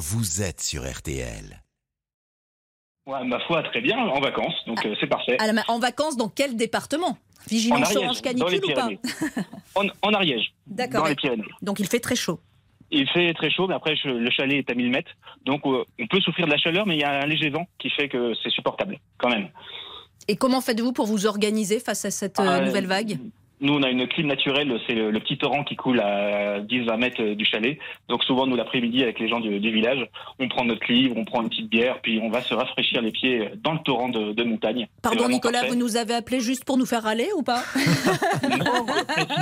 vous êtes sur RTL. Ouais, ma foi, très bien, en vacances, donc euh, c'est parfait. Ah, en vacances, dans quel département? En Vigilance Ariège, orange canicule ou pas. En, en Ariège, D'accord. dans les Pyrénées. Donc il fait très chaud. Il fait très chaud, mais après, je- le chalet est à 1000 mètres. Donc, euh, on peut souffrir de la chaleur, mais il y a un léger vent qui fait que c'est supportable, quand même. Et comment faites-vous pour vous organiser face à cette euh, Euh, nouvelle vague? Nous, on a une clim naturelle, c'est le, le petit torrent qui coule à 10-20 mètres du chalet. Donc, souvent, nous, l'après-midi, avec les gens du, du village, on prend notre livre, on prend une petite bière, puis on va se rafraîchir les pieds dans le torrent de, de montagne. Pardon Nicolas, parfait. vous nous avez appelé juste pour nous faire râler ou pas Non,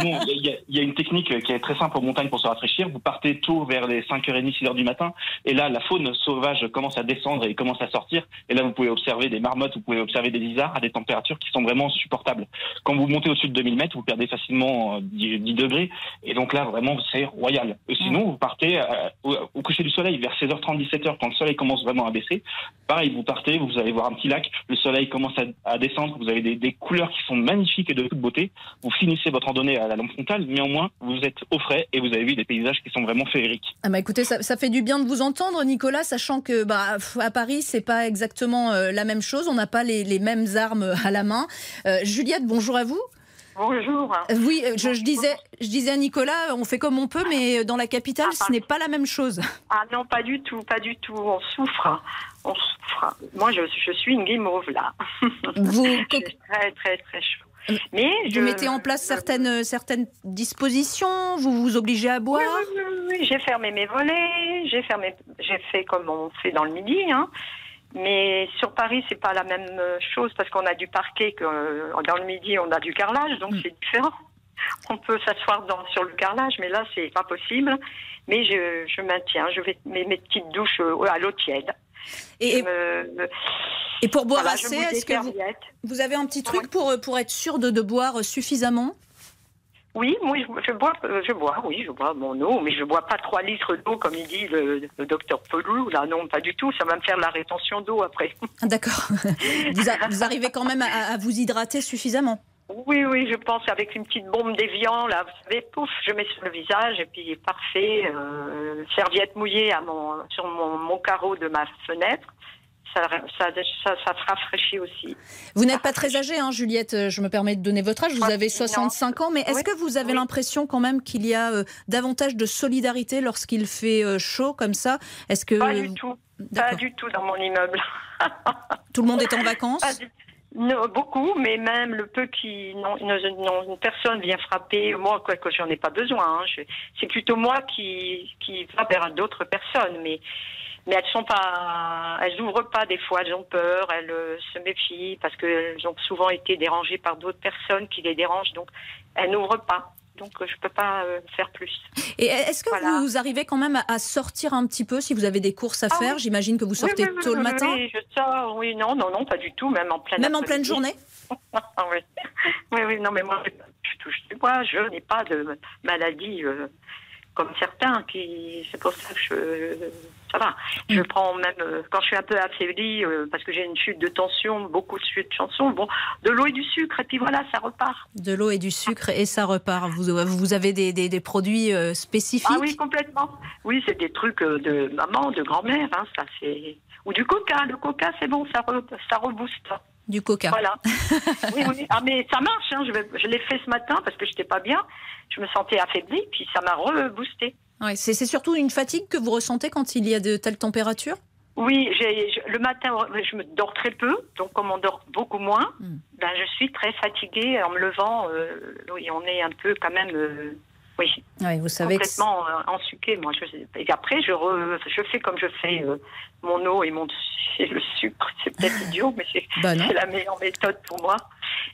sinon, il y, a- il y a une technique qui est très simple en montagne pour se rafraîchir. Vous partez tôt vers les 5h30, 6h du matin, et là, la faune sauvage commence à descendre et commence à sortir. Et là, vous pouvez observer des marmottes, vous pouvez observer des isards à des températures qui sont vraiment supportables. Quand vous montez au-dessus de 2000 mètres, vous perdez facilement euh, 10, 10 degrés, et donc là, vraiment, c'est royal. Sinon, vous partez euh, au, au coucher du soleil vers 16h30, 17h, quand le soleil commence vraiment à baisser. Pareil, vous partez, vous allez voir un petit lac, le soleil commence à, à descendre, vous avez des, des couleurs qui sont magnifiques et de toute beauté. Vous finissez votre randonnée à la lampe frontale, néanmoins, vous êtes au frais et vous avez vu des paysages qui sont vraiment féeriques. Ah bah écoutez, ça, ça fait du bien de vous entendre, Nicolas, sachant que bah, à Paris, c'est pas exactement euh, la même chose. On n'a pas les, les mêmes armes à la main. Euh, Juliette, bonjour à vous. Bonjour. Euh, Oui, euh, je, je disais, je disais à Nicolas, on fait comme on peut, mais dans la capitale, Ah, ce n'est pas la même chose. Ah non, pas du tout, pas du tout. On souffre. On souffre. Moi, je, je suis une guimauve, là. Vous, très, très, très chaud. Mais je vous mettez en place certaines, certaines dispositions, vous vous obligez à boire. Oui, oui, oui, oui, j'ai fermé mes volets, j'ai fermé, j'ai fait comme on fait dans le midi, hein. Mais sur Paris, c'est pas la même euh, chose parce qu'on a du parquet que euh, dans le midi, on a du carrelage, donc Mm. c'est différent. On peut s'asseoir sur le carrelage, mais là, c'est pas possible. Mais je, je maintiens, je vais mes, mes petites douches euh, à l'eau tiède. Et, Je me- et pour boire voilà, assez, est-ce que vous avez un petit truc pour, pour être sûr de, de boire suffisamment? Oui, moi je, bois, je bois, oui, je bois mon eau, mais je bois pas 3 litres d'eau comme il dit le, le docteur Pelou. Là, non, pas du tout. Ça va me faire de la rétention d'eau après. Ah, D'accord. vous, vous arrivez quand même à, à vous hydrater suffisamment. Oui, oui, je pense avec une petite bombe d'évian, là, vous savez, pouf, je mets sur le visage et puis parfait. euh, serviette mouillée à mon, sur mon, mon carreau de ma fenêtre. Ça, ça, ça, ça rafraîchit aussi. Vous n'êtes pas très âgée, hein, Juliette, euh, je me permets de donner votre âge, vous avez non. 65 ans, mais est-ce Oui, que vous avez oui. l'impression quand même qu'il y a euh, davantage de solidarité lorsqu'il fait euh, chaud comme ça? Est-ce que Pas du tout, pas du tout dans mon immeuble. tout le monde est en vacances? Non, beaucoup, mais même le peu qui non, non, non, une personne vient frapper, moi quoi que j'en ai pas besoin. hein, c'est plutôt moi qui qui va vers d'autres personnes, mais mais elles sont pas, elles ouvrent pas des fois, elles ont peur, elles euh, se méfient parce qu'elles ont souvent été dérangées par d'autres personnes qui les dérangent, donc elles n'ouvrent pas. Donc euh, je peux pas euh, faire plus. Et est-ce que Voilà. vous arrivez quand même à, sortir un petit peu si vous avez des courses à Ah faire? oui. J'imagine que vous sortez Oui, oui, oui, tôt le matin, Oui, je sors. Oui, non, non, non, pas du tout, même en pleine même en pleine journée? Oui. oui, oui, non, mais moi, je touche du bois, je n'ai pas de maladie euh, comme certains qui. C'est pour ça que je. Ça va. Je Mm. prends même. euh, quand je suis un peu affaiblie, euh, parce que j'ai une chute de tension, beaucoup de chute de tension, bon, de l'eau et du sucre, et puis voilà, ça repart. De l'eau et du sucre et ça repart. Vous, vous avez des, des- des produits euh, spécifiques? Ah oui, complètement. Oui, c'est des trucs euh, de maman, de grand-mère, hein, ça c'est. Ou du coca. Le coca, c'est bon, ça, re- ça rebooste. Du coca. Voilà. oui, oui. Ah, mais ça marche. Hein. Je, je l'ai fait ce matin parce que j'étais pas bien. Je me sentais affaiblie, puis ça m'a reboosté. Ouais, c'est c'est surtout une fatigue que vous ressentez quand il y a de telles températures? Oui, j'ai, je- le matin, je me dors très peu, donc comme on dort beaucoup moins, Mm. ben, je suis très fatiguée en me levant. euh, oui, on est un peu quand même, euh, oui, Oui, vous savez que complètement euh, ensuqué. Moi, je, et après, je, re- je fais comme je fais euh, mon eau et mon et le sucre. C'est peut-être idiot, mais c'est, Bah c'est la meilleure méthode pour moi.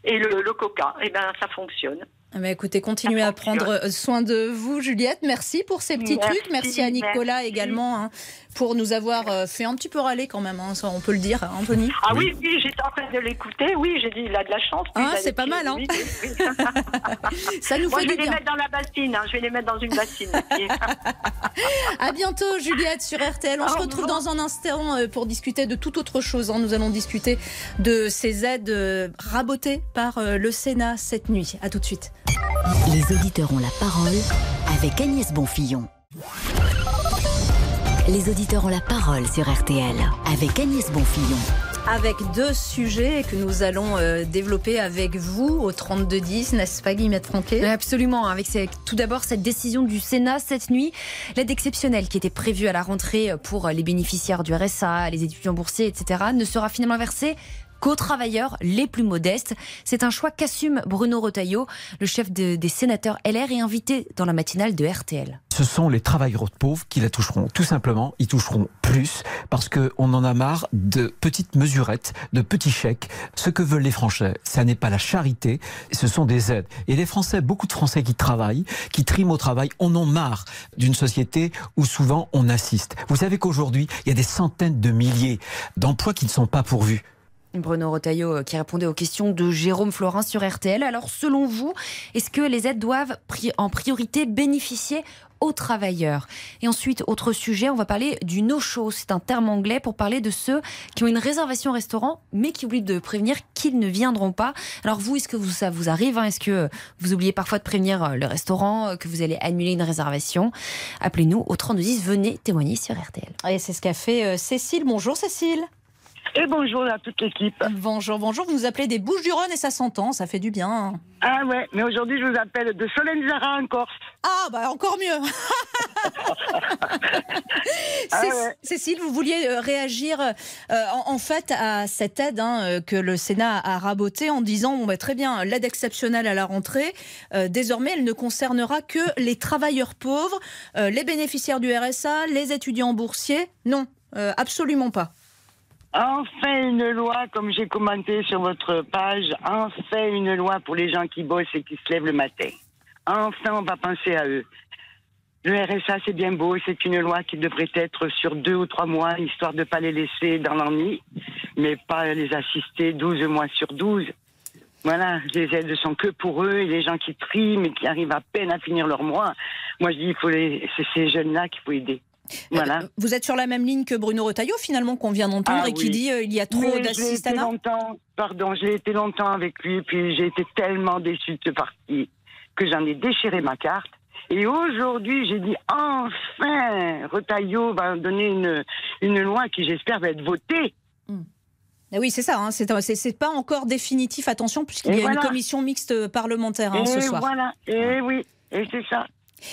Et le, le coca, eh ben, ça fonctionne. Ah bah écoutez, continuez à prendre euh, soin de vous, Juliette. Merci pour ces petits Merci, trucs. Merci à Nicolas merci. également hein, pour nous avoir euh, fait un petit peu râler quand même. hein, ça, on peut le dire, Anthony. Ah oui, oui, j'étais en train de l'écouter. Oui, j'ai dit, il a de la chance. Ah, c'est pas mal, hein. Ça nous Moi, fait je du vais les bien. mettre dans la bassine. hein. Je vais les mettre dans une bassine. À bientôt, Juliette, sur RTL. On se retrouve dans un instant euh, pour discuter de toute autre chose. hein. Nous allons discuter de ces aides rabotées par le Sénat cette nuit. À tout de suite. Les auditeurs ont la parole avec Agnès Bonfillon. Les auditeurs ont la parole sur RTL avec Agnès Bonfillon avec deux sujets que nous allons euh, développer avec vous au 32-10, n'est-ce pas Guillemette Franquet Absolument, avec tout d'abord cette décision du Sénat cette nuit, l'aide exceptionnelle qui était prévue à la rentrée pour les bénéficiaires du RSA, les étudiants boursiers, etc., ne sera finalement versée qu'aux travailleurs les plus modestes. C'est un choix qu'assume Bruno Retailleau, le chef des sénateurs LR et invité dans la matinale de RTL. Ce sont les travailleurs pauvres qui la toucheront. Tout simplement, ils toucheront plus parce qu'on en a marre de petites mesurettes, de petits chèques. Ce que veulent les Français, ça n'est pas la charité, ce sont des aides. Et les Français, beaucoup de Français qui travaillent, qui triment au travail, en ont marre d'une société où souvent on assiste. Vous savez qu'aujourd'hui, il y a des centaines de milliers d'emplois qui ne sont pas pourvus. Bruno Rotaillot euh, qui répondait aux questions de Jérôme Florin sur RTL. Alors selon vous, est-ce que les aides doivent en priorité bénéficier aux travailleurs? Et ensuite, autre sujet, on va parler du no-show. C'est un terme anglais pour parler de ceux qui ont une réservation restaurant mais qui oublient de prévenir qu'ils ne viendront pas. Alors vous, est-ce que ça vous arrive hein? Est-ce que vous oubliez parfois de prévenir euh, le restaurant euh, que vous allez annuler une réservation? Appelez-nous au 3210, venez témoigner sur RTL. Et c'est ce qu'a fait Cécile. Bonjour Cécile. Et bonjour à toute l'équipe. Bonjour, bonjour. Vous nous appelez des Bouches-du-Rhône et ça s'entend, ça fait du bien. Ah ouais, mais aujourd'hui je vous appelle de Solenzara en Corse. Ah bah encore mieux. ah Cécile, vous vouliez euh, réagir euh, en, fait à cette aide hein, euh, que le Sénat a rabotée en disant bon bah, très bien l'aide exceptionnelle à la rentrée. désormais, elle ne concernera que les travailleurs pauvres, les bénéficiaires du RSA, les étudiants boursiers. Non, absolument pas. Enfin une loi, comme j'ai commenté sur votre page, enfin une loi pour les gens qui bossent et qui se lèvent le matin. Enfin, on va penser à eux. Le RSA, c'est bien beau, c'est une loi qui devrait être sur deux ou trois mois, histoire de ne pas les laisser dans l'ennui, mais pas les assister 12 mois sur 12. Voilà, les aides sont que pour eux et les gens qui triment et qui arrivent à peine à finir leur mois. Moi, je dis, il faut les, c'est ces jeunes-là qu'il faut aider. Voilà. Euh, vous êtes sur la même ligne que Bruno Retailleau, finalement, qu'on vient d'entendre ah et qui dit euh, il y a trop d'assistanat longtemps, pardon, j'ai été longtemps avec lui, puis j'ai été tellement déçu de ce parti que j'en ai déchiré ma carte. Et aujourd'hui, j'ai dit enfin, Retailleau va donner une, une loi qui, j'espère, va être votée. Hmm. Eh oui, c'est ça. Hein, c'est pas encore définitif. Attention, puisqu'il y a une commission mixte parlementaire hein, ce soir. Voilà. Et oui, et c'est ça.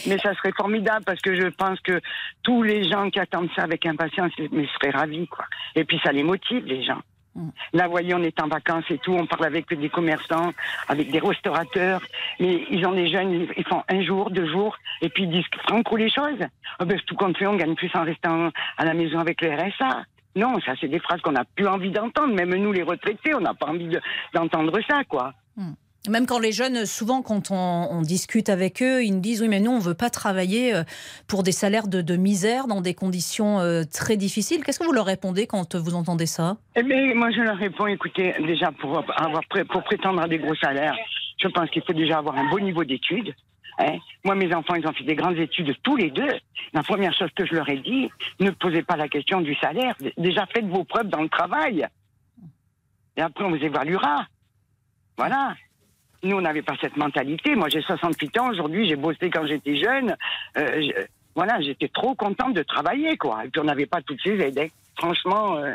Mais ça serait formidable parce que je pense que tous les gens qui attendent ça avec impatience mais seraient ravis, quoi. Et puis ça les motive, les gens. Mm. Là, vous voyez, on est en vacances et tout, on parle avec des commerçants, avec des restaurateurs, mais ils ont des jeunes, ils font un jour, deux jours, et puis ils disent franco les choses. Oh ben, tout compte fait, on gagne plus en restant à la maison avec le RSA. Non, ça, c'est des phrases qu'on n'a plus envie d'entendre. Même nous, les retraités, on n'a pas envie d'entendre ça, quoi. Mm. Même quand les jeunes, souvent quand on, discute avec eux, ils nous disent oui mais nous on veut pas travailler euh, pour des salaires de, misère dans des conditions euh, très difficiles. Qu'est-ce que vous leur répondez quand vous entendez ça? Eh bien moi je leur réponds écoutez déjà pour avoir pour prétendre à des gros salaires, je pense qu'il faut déjà avoir un beau niveau d'études. Hein. Moi, mes enfants, ils ont fait des grandes études tous les deux. La première chose que je leur ai dit, ne posez pas la question du salaire. Déjà, faites vos preuves dans le travail. Et après, on vous évaluera. Voilà. Nous, on n'avait pas cette mentalité. Moi, j'ai 68 ans. Aujourd'hui, j'ai bossé quand j'étais jeune. Euh, voilà, j'étais trop contente de travailler, quoi. Et puis, on n'avait pas toutes ces aides. Hein. Franchement, euh,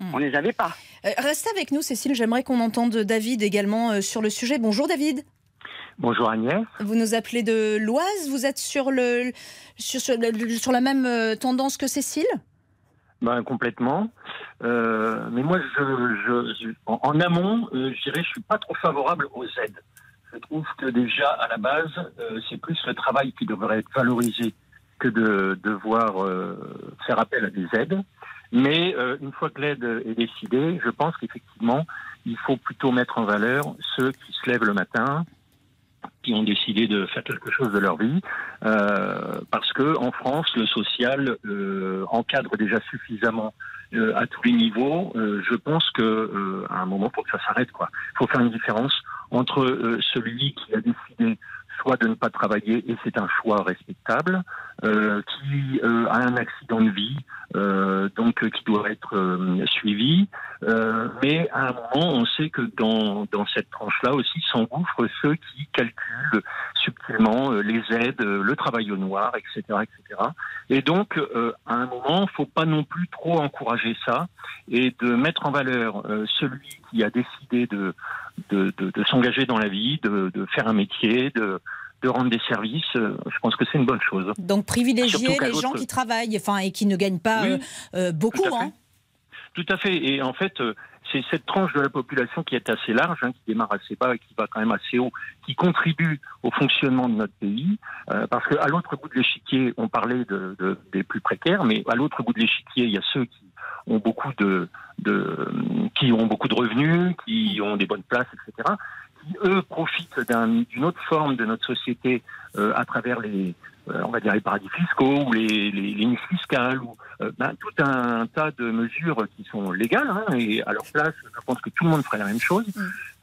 hmm. on ne les avait pas. Euh, restez avec nous, Cécile. J'aimerais qu'on entende David également sur le sujet. Bonjour, David. Bonjour Agnès. Vous nous appelez de l'Oise. Vous êtes sur, le, sur, sur la même tendance que Cécile? Ben, complètement. Euh, mais moi, je, en, amont, euh, je dirais, je suis pas trop favorable aux aides. Je trouve que déjà, à la base, euh, c'est plus le travail qui devrait être valorisé que de devoir faire appel à des aides. Mais une fois que l'aide est décidée, je pense qu'effectivement, il faut plutôt mettre en valeur ceux qui se lèvent le matin, qui ont décidé de faire quelque chose de leur vie, euh, parce que en France, le social euh, encadre déjà suffisamment euh, à tous les niveaux. Euh, je pense que euh, à un moment, pour que ça s'arrête, quoi, faut faire une différence entre celui qui a décidé soit de ne pas travailler et c'est un choix respectable, qui a un accident de vie, donc qui doit être suivi, Euh, mais à un moment, on sait que dans, dans cette tranche-là aussi s'engouffrent ceux qui calculent subtilement euh, les aides, euh, le travail au noir, etc., etc. Et donc, à un moment, faut pas non plus trop encourager ça et de mettre en valeur celui qui a décidé de, de, de, de s'engager dans la vie, de, de faire un métier, de de rendre des services, je pense que c'est une bonne chose. Donc privilégier les gens qui travaillent enfin, et qui ne gagnent pas beaucoup. Hein. Tout à fait. Et en fait, euh, c'est cette tranche de la population qui est assez large, hein, qui démarre assez bas et qui va quand même assez haut, qui contribue au fonctionnement de notre pays. Euh, parce qu'à l'autre bout de l'échiquier, on parlait de, de, des plus précaires, mais à l'autre bout de l'échiquier, il y a ceux qui ont beaucoup de, de, qui ont beaucoup de revenus, qui ont des bonnes places, etc. Qui eux profitent d'une autre forme de notre société euh, à travers les, euh, on va dire les paradis fiscaux ou les, les, fiscales ou euh, ben, tout un tas de mesures qui sont légales hein, et à leur place, je pense que tout le monde ferait la même chose.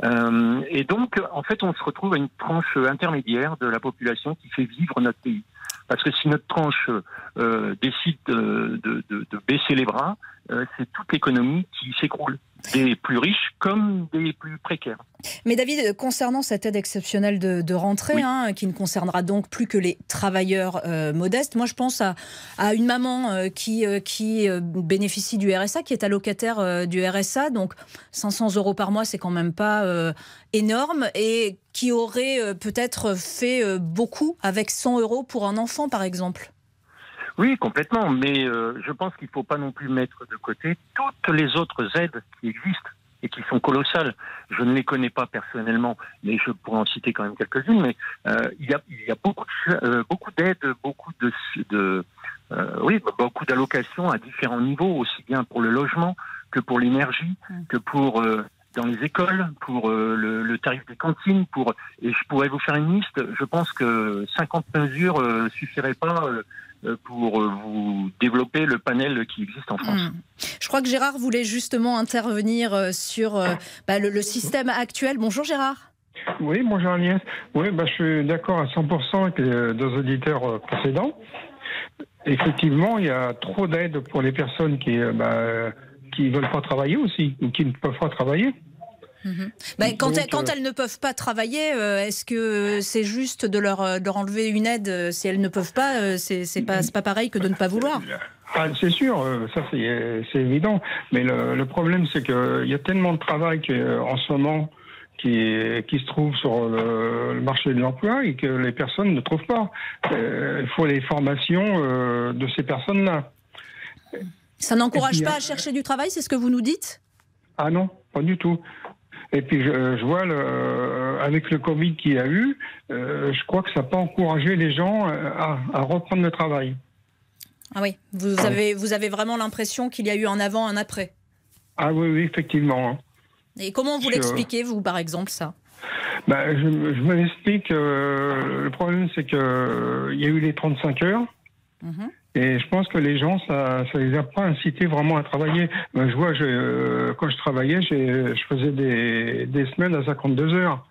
Mm. Et donc, en fait, on se retrouve à une tranche intermédiaire de la population qui fait vivre notre pays. Parce que si notre tranche décide de, de, de, de, baisser les bras, c'est toute l'économie qui s'écroule, des plus riches comme des plus précaires. Mais David, concernant cette aide exceptionnelle de, rentrée, hein, qui ne concernera donc plus que les travailleurs euh, modestes, moi je pense à, à une maman euh, qui, qui bénéficie du RSA, qui est allocataire du RSA, donc 500 euros par mois, c'est quand même pas énorme, et qui aurait peut-être fait beaucoup avec 100 euros pour un enfant, par exemple. Oui, complètement. Mais euh, je pense qu'il ne faut pas non plus mettre de côté toutes les autres aides qui existent et qui sont colossales. Je ne les connais pas personnellement, mais je pourrais en citer quand même quelques-unes. Mais euh, il, y a, il y a beaucoup, euh, beaucoup d'aides, beaucoup de, de oui, beaucoup d'allocations à différents niveaux, aussi bien pour le logement que pour l'énergie, mmh. que pour dans les écoles, pour le, le, tarif des cantines, pour et je pourrais vous faire une liste. Je pense que 50 mesures euh, suffiraient pas euh, pour euh, vous développer le panel qui existe en France. Hmm. Je crois que Gérard voulait justement intervenir euh, sur bah, le, système actuel. Bonjour Gérard. Oui, bonjour Agnès. Oui, bah, je suis d'accord à 100% avec les deux auditeurs précédents. Effectivement, il y a trop d'aide pour les personnes qui ne bah, qui veulent pas travailler aussi ou qui ne peuvent pas travailler. Mhm. Ben, quand, euh, elles, ne peuvent pas travailler, euh, est-ce que c'est juste de leur, euh, de leur, enlever une aide si elles ne peuvent pas C'est pas, pas pareil que de ne pas vouloir? Ah, c'est sûr, ça c'est évident. Mais le, le problème, c'est qu'il y a tellement de travail en ce moment qui, qui se trouve sur le, marché de l'emploi et que les personnes ne trouvent pas. Il faut les formations de ces personnes-là. Ça n'encourage pas à chercher du travail, c'est ce que vous nous dites? Ah non, pas du tout. Et puis je, vois le, avec le Covid qu'il y a eu, euh, je crois que ça n'a pas encouragé les gens euh, à, reprendre le travail. Ah oui, vous avez, vous avez vraiment l'impression qu'il y a eu un avant, un après Ah oui, oui, effectivement. Et comment vous l'expliquez, vous, par exemple, ça? Bah, Je, je me l'explique. Euh, le problème, c'est qu'il y a eu les 35 heures. Mhm. Et je pense que les gens, ça ne les a pas incités vraiment à travailler. Ben, je vois, je, euh, quand je travaillais, je faisais des, des, semaines à 52 heures.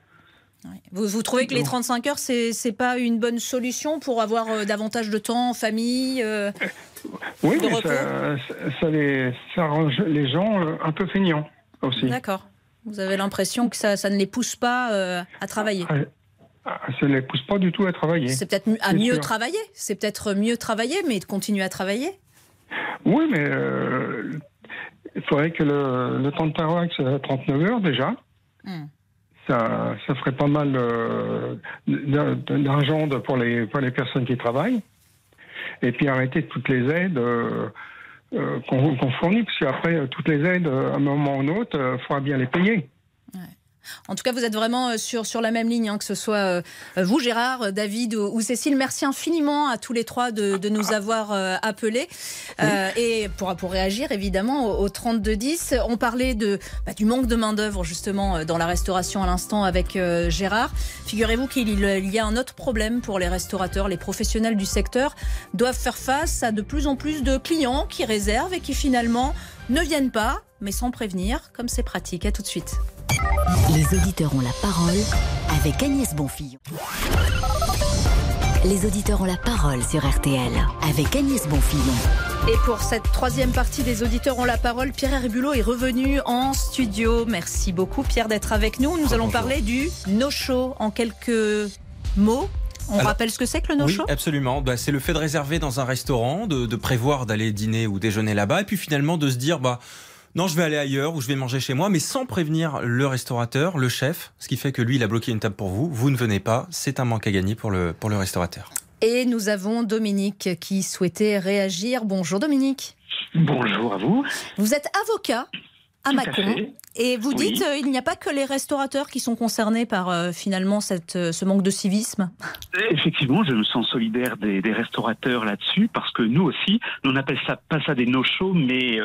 Vous, vous, trouvez que les 35 heures, c'est n'est pas une bonne solution pour avoir euh, davantage de temps en famille euh, Oui, mais ça, ça, les, ça rend les gens un peu feignants aussi. D'accord. Vous avez l'impression que ça, ça, ne les pousse pas à travailler ça ne les pousse pas du tout à travailler. C'est peut-être à mieux travailler. C'est peut-être mieux travailler, mais de continuer à travailler. Oui, mais euh, il faudrait que le, temps de travail soit à 39 heures déjà. Hmm. Ça, ça, ferait pas mal euh, d'argent pour les, pour les personnes qui travaillent. Et puis arrêter toutes les aides euh, qu'on fournit, parce qu'après, toutes les aides, à un moment ou un autre, il faudra bien les payer. En tout cas, vous êtes vraiment euh, sur, sur la même ligne, hein, que ce soit euh, vous, Gérard, David ou, Cécile. Merci infiniment à tous les trois de, nous avoir euh, appelés. et pour, pour réagir, évidemment, au, 32-10, on parlait de, bah, du manque de main-d'œuvre, justement, dans la restauration à l'instant avec Gérard. Figurez-vous qu'il y a un autre problème pour les restaurateurs. Les professionnels du secteur doivent faire face à de plus en plus de clients qui réservent et qui finalement ne viennent pas, mais sans prévenir, comme c'est pratique. À tout de suite. Les auditeurs ont la parole avec Agnès Bonfillon. Les auditeurs ont la parole sur RTL avec Agnès Bonfillon. Et pour cette troisième partie des auditeurs ont la parole, Pierre Herbulot est revenu en studio. Merci beaucoup Pierre d'être avec nous. Nous allons parler du no-show en quelques mots. On rappelle ce que c'est que le no-show? Oui, absolument. Bah, c'est le fait de réserver dans un restaurant, de, de prévoir d'aller dîner ou déjeuner là-bas, et puis finalement de se dire, bah, non, je vais aller ailleurs ou je vais manger chez moi, mais sans prévenir le restaurateur, le chef, ce qui fait que lui, il a bloqué une table pour vous, vous ne venez pas, c'est un manque à gagner pour le, pour le restaurateur. Et nous avons Dominique qui souhaitait réagir. Bonjour Dominique. Bonjour à vous. Vous êtes avocat à Macron. Et vous dites euh, il n'y a pas que les restaurateurs qui sont concernés par euh, finalement cette, euh, ce manque de civisme? Effectivement, je me sens solidaire des, restaurateurs là-dessus parce que nous aussi, on appelle ça pas ça des no-shows, mais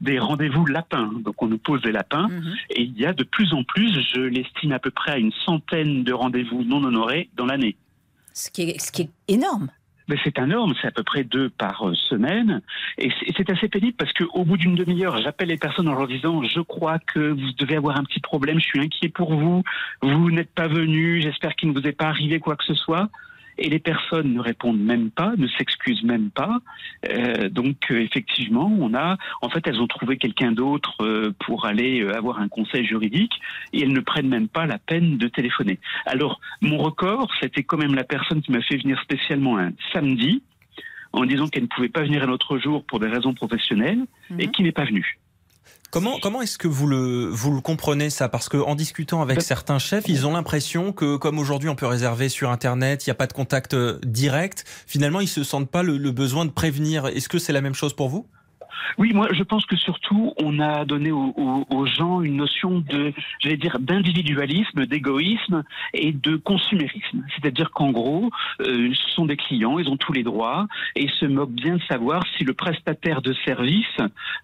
des rendez-vous lapins. Donc on nous pose des lapins mhm. et il y a de plus en plus, je l'estime à peu près à une centaine de rendez-vous non honorés dans l'année. Ce qui est, ce qui est énorme. C'est énorme, c'est à peu près deux par euh, semaine. Et c'est assez pénible parce qu'au bout d'une demi-heure, j'appelle les personnes en leur disant Je crois que vous devez avoir un petit problème, je suis inquiet pour vous, vous n'êtes pas venu, j'espère qu'il ne vous est pas arrivé quoi que ce soit et les personnes ne répondent même pas, ne s'excusent même pas. Euh, donc euh, effectivement, on a, en fait, elles ont trouvé quelqu'un d'autre euh, pour aller avoir un conseil juridique et elles ne prennent même pas la peine de téléphoner. Alors mon record, c'était quand même la personne qui m'a fait venir spécialement un samedi en disant qu'elle ne pouvait pas venir un autre jour pour des raisons professionnelles et mhm. qui n'est pas venue. Comment, comment est-ce que vous le, vous le comprenez ça? Parce qu'en discutant avec bah certains chefs, ils ont l'impression que comme aujourd'hui on peut réserver sur Internet, il n'y a pas de contact euh, direct, finalement ils se sentent pas le besoin de prévenir. Est-ce que c'est la même chose pour vous? Oui, moi, je pense que surtout, on a donné aux, gens une notion de, j'allais dire, d'individualisme, d'égoïsme et de consumérisme. C'est-à-dire qu'en gros, euh, ce sont des clients, ils ont tous les droits et ils se moquent bien de savoir si le prestataire de service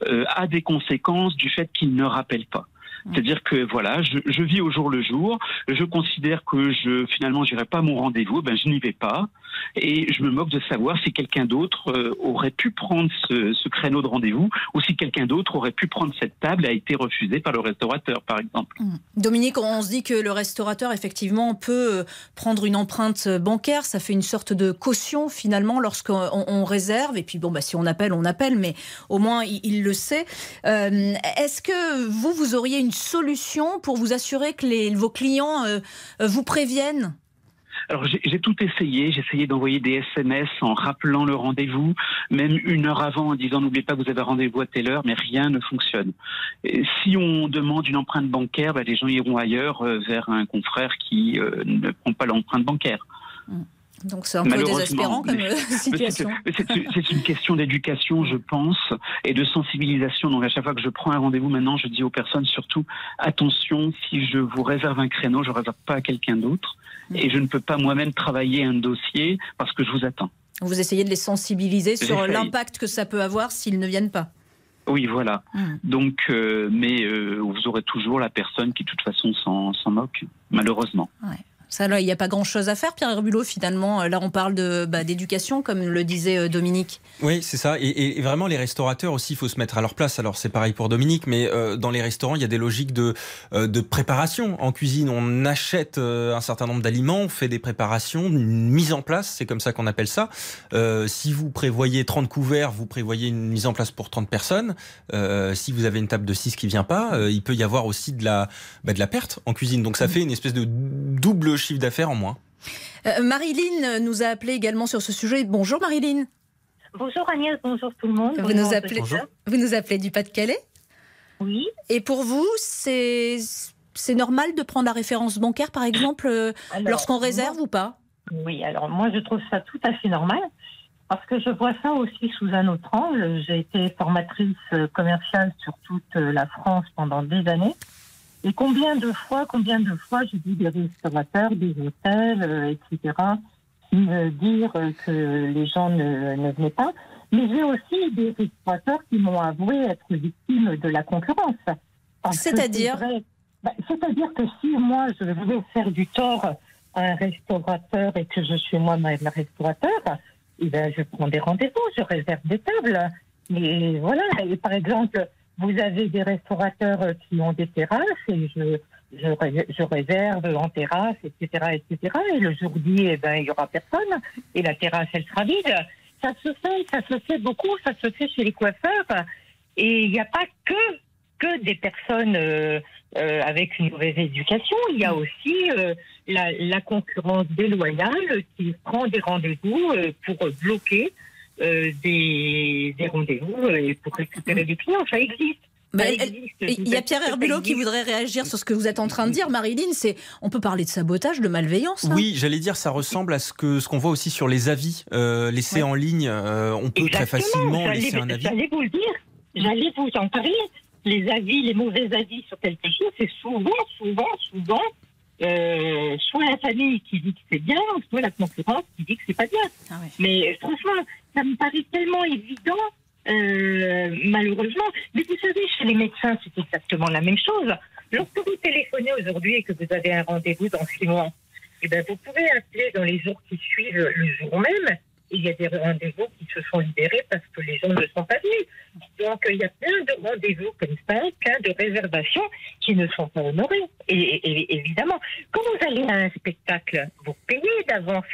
euh, a des conséquences du fait qu'il ne rappelle pas. C'est-à-dire que voilà, je, je, vis au jour le jour. Je considère que je finalement j'irai pas à mon rendez-vous, ben je n'y vais pas. Et je me moque de savoir si quelqu'un d'autre euh, aurait pu prendre ce, ce créneau de rendez-vous ou si quelqu'un d'autre aurait pu prendre cette table et a été refusé par le restaurateur, par exemple. Mmh. Dominique, on se dit que le restaurateur effectivement peut euh, prendre une empreinte bancaire. Ça fait une sorte de caution finalement lorsqu'on on réserve. Et puis bon, bah, si on appelle, on appelle, mais au moins il, le sait. Euh, Est-ce que vous, vous auriez une solution pour vous assurer que les, vos clients euh, euh, vous préviennent? Alors j'ai tout essayé, j'ai essayé d'envoyer des SMS en rappelant le rendez-vous, même une heure avant en disant n'oubliez pas vous avez rendez-vous à telle heure, mais rien ne fonctionne. si on demande une empreinte bancaire, bah, les gens iront ailleurs euh, vers un confrère qui ne prend pas l'empreinte bancaire. Mmh. Donc c'est un peu désespérant comme euh, situation. C'est une question d'éducation, je pense, et de sensibilisation. Donc à chaque fois que je prends un rendez-vous maintenant, je dis aux personnes surtout attention, si je vous réserve un créneau, je ne réserve pas à quelqu'un d'autre, et je ne peux pas moi-même travailler un dossier parce que je vous attends. Vous essayez de les sensibiliser sur l'impact que ça peut avoir s'ils ne viennent pas. Oui, voilà. Mm. Donc, euh, mais euh, vous aurez toujours la personne qui, de toute façon, s'en moque, malheureusement. Ouais. Ça, là, il n'y a pas grand-chose à faire, Pierre Herbulot, finalement. Euh, là, on parle de, bah, d'éducation, comme le disait euh, Dominique. Oui, c'est ça. Et, vraiment, les restaurateurs aussi, il faut se mettre à leur place. Alors, c'est pareil pour Dominique, mais euh, dans les restaurants, il y a des logiques de, de préparation. En cuisine, on achète un certain nombre d'aliments, on fait des préparations, une mise en place, c'est comme ça qu'on appelle ça. si vous prévoyez 30 couverts, vous prévoyez une mise en place pour 30 personnes. si vous avez une table de 6 qui vient pas, il peut y avoir aussi de la, bah, de la perte en cuisine. Donc, ça mmh. fait une espèce de double chiffre d'affaires en moins. Euh, Marilyn nous a appelé également sur ce sujet. Bonjour Marilyn. Bonjour Agnès, bonjour tout le monde. Vous, nous appelez, vous nous appelez du Pas-de-Calais Oui. Et pour vous, c'est normal de prendre la référence bancaire, par exemple, euh, lorsqu'on réserve ou pas? Oui, alors moi je trouve ça tout à fait normal. Parce que je vois ça aussi sous un autre angle. J'ai été formatrice commerciale sur toute la France pendant des années. Et combien de fois, combien de fois j'ai vu des restaurateurs, des hôtels, euh, etc., me dire que les gens ne, ne venaient pas. Mais j'ai aussi des restaurateurs qui m'ont avoué être victimes de la concurrence. C'est-à-dire bah, C'est-à-dire que si moi je veux faire du tort à un restaurateur et que je suis moi-même restaurateur, eh ben, je prends des rendez-vous, je réserve des tables. Mais voilà, et par exemple, vous avez des restaurateurs euh, qui ont des terrasses et je, je, réserve en terrasse, etc., etc. Et le jour dit, eh ben, il y aura personne et la terrasse, elle sera vide. ça se fait, ça se fait beaucoup, ça se fait chez les coiffeurs. Et il n'y a pas que, que des personnes euh, euh, avec une mauvaise éducation, il y a aussi euh, la, la concurrence déloyale qui prend des rendez-vous euh, pour bloquer euh, des, des rendez-vous et pour récupérer des clients. Ça existe. Elle- il y a Pierre Herbulot qui voudrait réagir sur ce que vous êtes en train de dire, Marilyn. C'est, on peut parler de sabotage, de malveillance. hein. Oui, j'allais dire, ça ressemble à ce que ce qu'on voit aussi sur les avis euh, laissés en ligne. Euh, on peut très facilement laisser un avis. J'allais vous le dire, j'allais vous en parler. Les avis, les mauvais avis sur quelque chose, c'est souvent, souvent, souvent, euh, soit la famille qui dit que c'est bien, soit la concurrence qui dit que c'est pas bien. Ah Mais franchement, ça me paraît tellement évident, euh, malheureusement. Mais vous savez, chez les médecins, c'est exactement la même chose. Lorsque vous téléphonez aujourd'hui et que vous avez un rendez-vous dans six mois, eh ben, vous pouvez appeler dans les jours qui suivent le jour même. Il y a des rendez-vous qui se sont libérés parce que les gens ne sont pas venus. Donc, il y a plein de rendez-vous comme ça, plein de réservations qui ne sont pas honorées. Et, évidemment, quand vous allez à un spectacle, vous payez d'avance.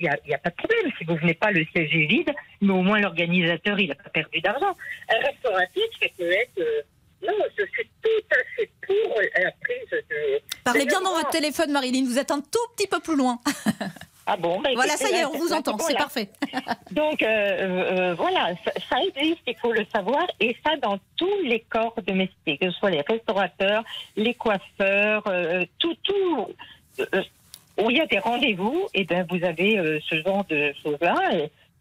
Il n'y a, pas de problème. Si vous venez pas, le siège est vide, mais au moins l'organisateur, il n'a pas perdu d'argent. Un restauratif, ça peut être... euh, non, je suis tout à fait pour la prise de... Parlez bien dans votre téléphone, Marilyn. Vous êtes un tout petit peu plus loin. Ah bon bah, Voilà, ça y est, on vous entend. C'est parfait. Donc euh, euh, voilà, ça, ça existe, il faut le savoir, et ça dans tous les corps domestiques, que ce soit les restaurateurs, les coiffeurs, euh, tout, tout, euh, où il y a des rendez-vous, et ben vous avez euh, ce genre de choses-là,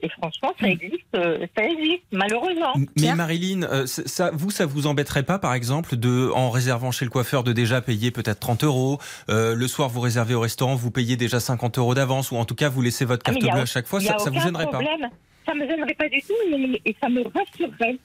et, franchement, ça existe, euh, ça existe, malheureusement. Mais Marilyn, euh, ça, vous, ça vous embêterait pas, par exemple, de, en réservant chez le coiffeur, de déjà payer peut-être 30 euros euh, Le soir, vous réservez au restaurant, vous payez déjà 50 euros d'avance, ou en tout cas, vous laissez votre Ah, carte bleue à chaque fois. il y a Ça, ça vous aucun gênerait pas problème. Ça me gênerait pas du tout, mais- et ça me rassurerait.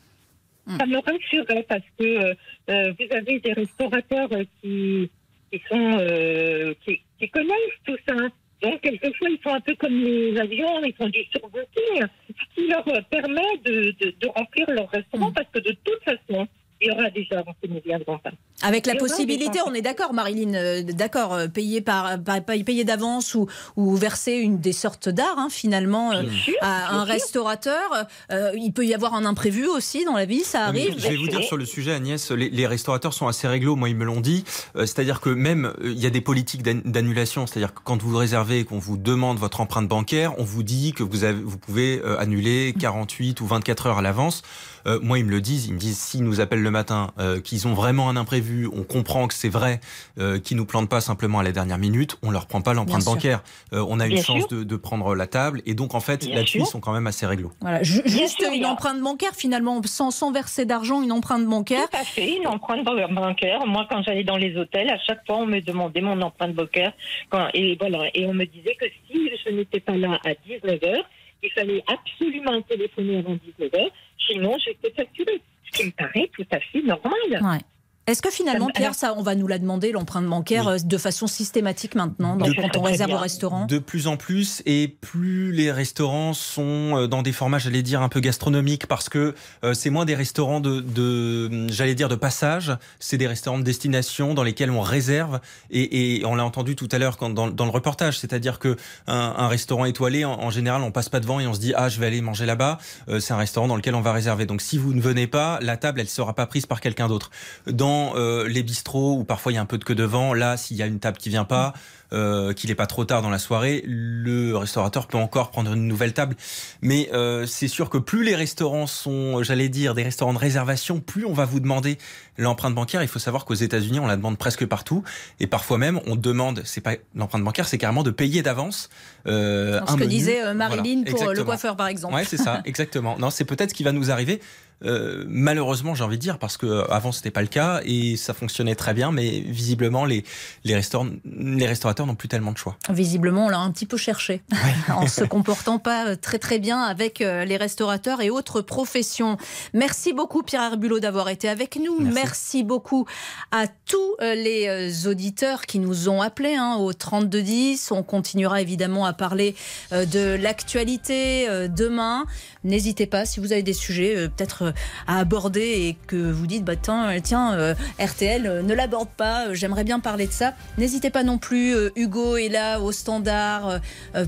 Ça me rassurerait parce que euh, vous avez des restaurateurs qui, qui sont euh, qui, qui connaissent tout ça. Donc quelquefois ils sont un peu comme les avions, ils font du surbooking, ce qui leur permet de, de, de remplir leur restaurant parce que de toute façon il y aura des gens qui ne viendront pas. Avec la possibilité, on est d'accord, Marilyn, euh, d'accord, euh, payer par, payer d'avance ou, ou verser une des sortes d'art, hein, finalement, euh, à un restaurateur. Euh, il peut y avoir un imprévu aussi dans la vie, ça mais arrive. Je vais vous dire sur le sujet, Agnès, les, les restaurateurs sont assez réglo, moi ils me l'ont dit. Euh, c'est-à-dire que même euh, il y a des politiques d'an- d'annulation, c'est-à-dire que quand vous réservez et qu'on vous demande votre empreinte bancaire, on vous dit que vous, avez, vous pouvez euh, annuler 48 ou 24 heures à l'avance. Euh, moi ils me le disent, ils me disent s'ils nous appellent le matin, euh, qu'ils ont vraiment un imprévu, on comprend que c'est vrai, euh, qu'ils nous plantent pas simplement à la dernière minute, on leur prend pas l'empreinte bancaire. Euh, on a une Bien chance de, de prendre la table et donc en fait là-dessus ils sont quand même assez réglo. Voilà, juste sûr, une empreinte bancaire, finalement, sans, sans verser d'argent, une empreinte bancaire. Tout à fait, une empreinte ban- bancaire. Moi, quand j'allais dans les hôtels, à chaque fois, on me demandait mon empreinte bancaire. Quand, et voilà, et on me disait que si je n'étais pas là à 19h, il fallait absolument téléphoner avant 19h, sinon j'étais facturée. Ce qui me paraît tout à fait normal. Est-ce que finalement, Pierre, ça, on va nous la demander, l'empreinte bancaire, euh, de façon systématique maintenant, donc, quand on réserve au restaurant? De plus en plus, et plus les restaurants sont euh, dans des formats, j'allais dire, un peu gastronomiques, parce que euh, c'est moins des restaurants de, de j'allais dire, de passage, c'est des restaurants de destination dans lesquels on réserve, et, et on l'a entendu tout à l'heure dans, dans le reportage, c'est-à-dire que un, un restaurant étoilé, en, en général, on passe pas devant et on se dit, ah, je vais aller manger là-bas, Euh, c'est un restaurant dans lequel on va réserver. Donc si vous ne venez pas, la table, elle sera pas prise par quelqu'un d'autre. Dans euh, les bistrots, où parfois il y a un peu de queue devant, là, s'il y a une table qui vient pas, euh, qu'il n'est pas trop tard dans la soirée, le restaurateur peut encore prendre une nouvelle table. Mais euh, c'est sûr que plus les restaurants sont, j'allais dire, des restaurants de réservation, plus on va vous demander l'empreinte bancaire. Il faut savoir qu'aux États-Unis, on la demande presque partout, et parfois même, on demande, c'est pas l'empreinte bancaire, c'est carrément de payer d'avance. Euh, Ce un que menu. disait euh, Marilyn Voilà, pour euh, le coiffeur, par exemple. Ouais, c'est ça, exactement. Non, c'est peut-être ce qui va nous arriver. Euh, malheureusement, j'ai envie de dire, parce que euh, avant c'était pas le cas et ça fonctionnait très bien, mais visiblement les les restaurants, les restaurateurs n'ont plus tellement de choix. Visiblement, on l'a un petit peu cherché en se comportant pas euh, très très bien avec euh, les restaurateurs et autres professions. Merci beaucoup Pierre Herbulot d'avoir été avec nous. Merci, beaucoup à tous euh, les auditeurs qui nous ont appelés hein, au 3210. On continuera évidemment à parler de l'actualité demain. N'hésitez pas si vous avez des sujets peut-être à aborder et que vous dites, bah, tiens, euh, RTL, ne l'aborde pas, j'aimerais bien parler de ça, n'hésitez pas non plus. Hugo est là au standard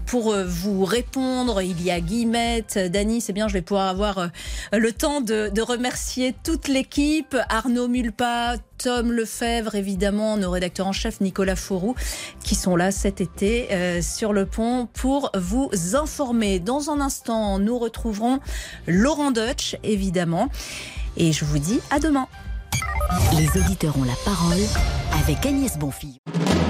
pour vous répondre. Il y a Guillemette, Dany, c'est bien, je vais pouvoir avoir le temps de, remercier toute l'équipe, Arnaud Mulpa, Tom Lefebvre, évidemment, nos rédacteurs en chef, Nicolas Fourou, qui sont là cet été euh, sur le pont pour vous informer. Dans un instant, nous retrouverons Laurent Deutsch, évidemment. Et je vous dis à demain. Les auditeurs ont la parole avec Agnès Bonfille.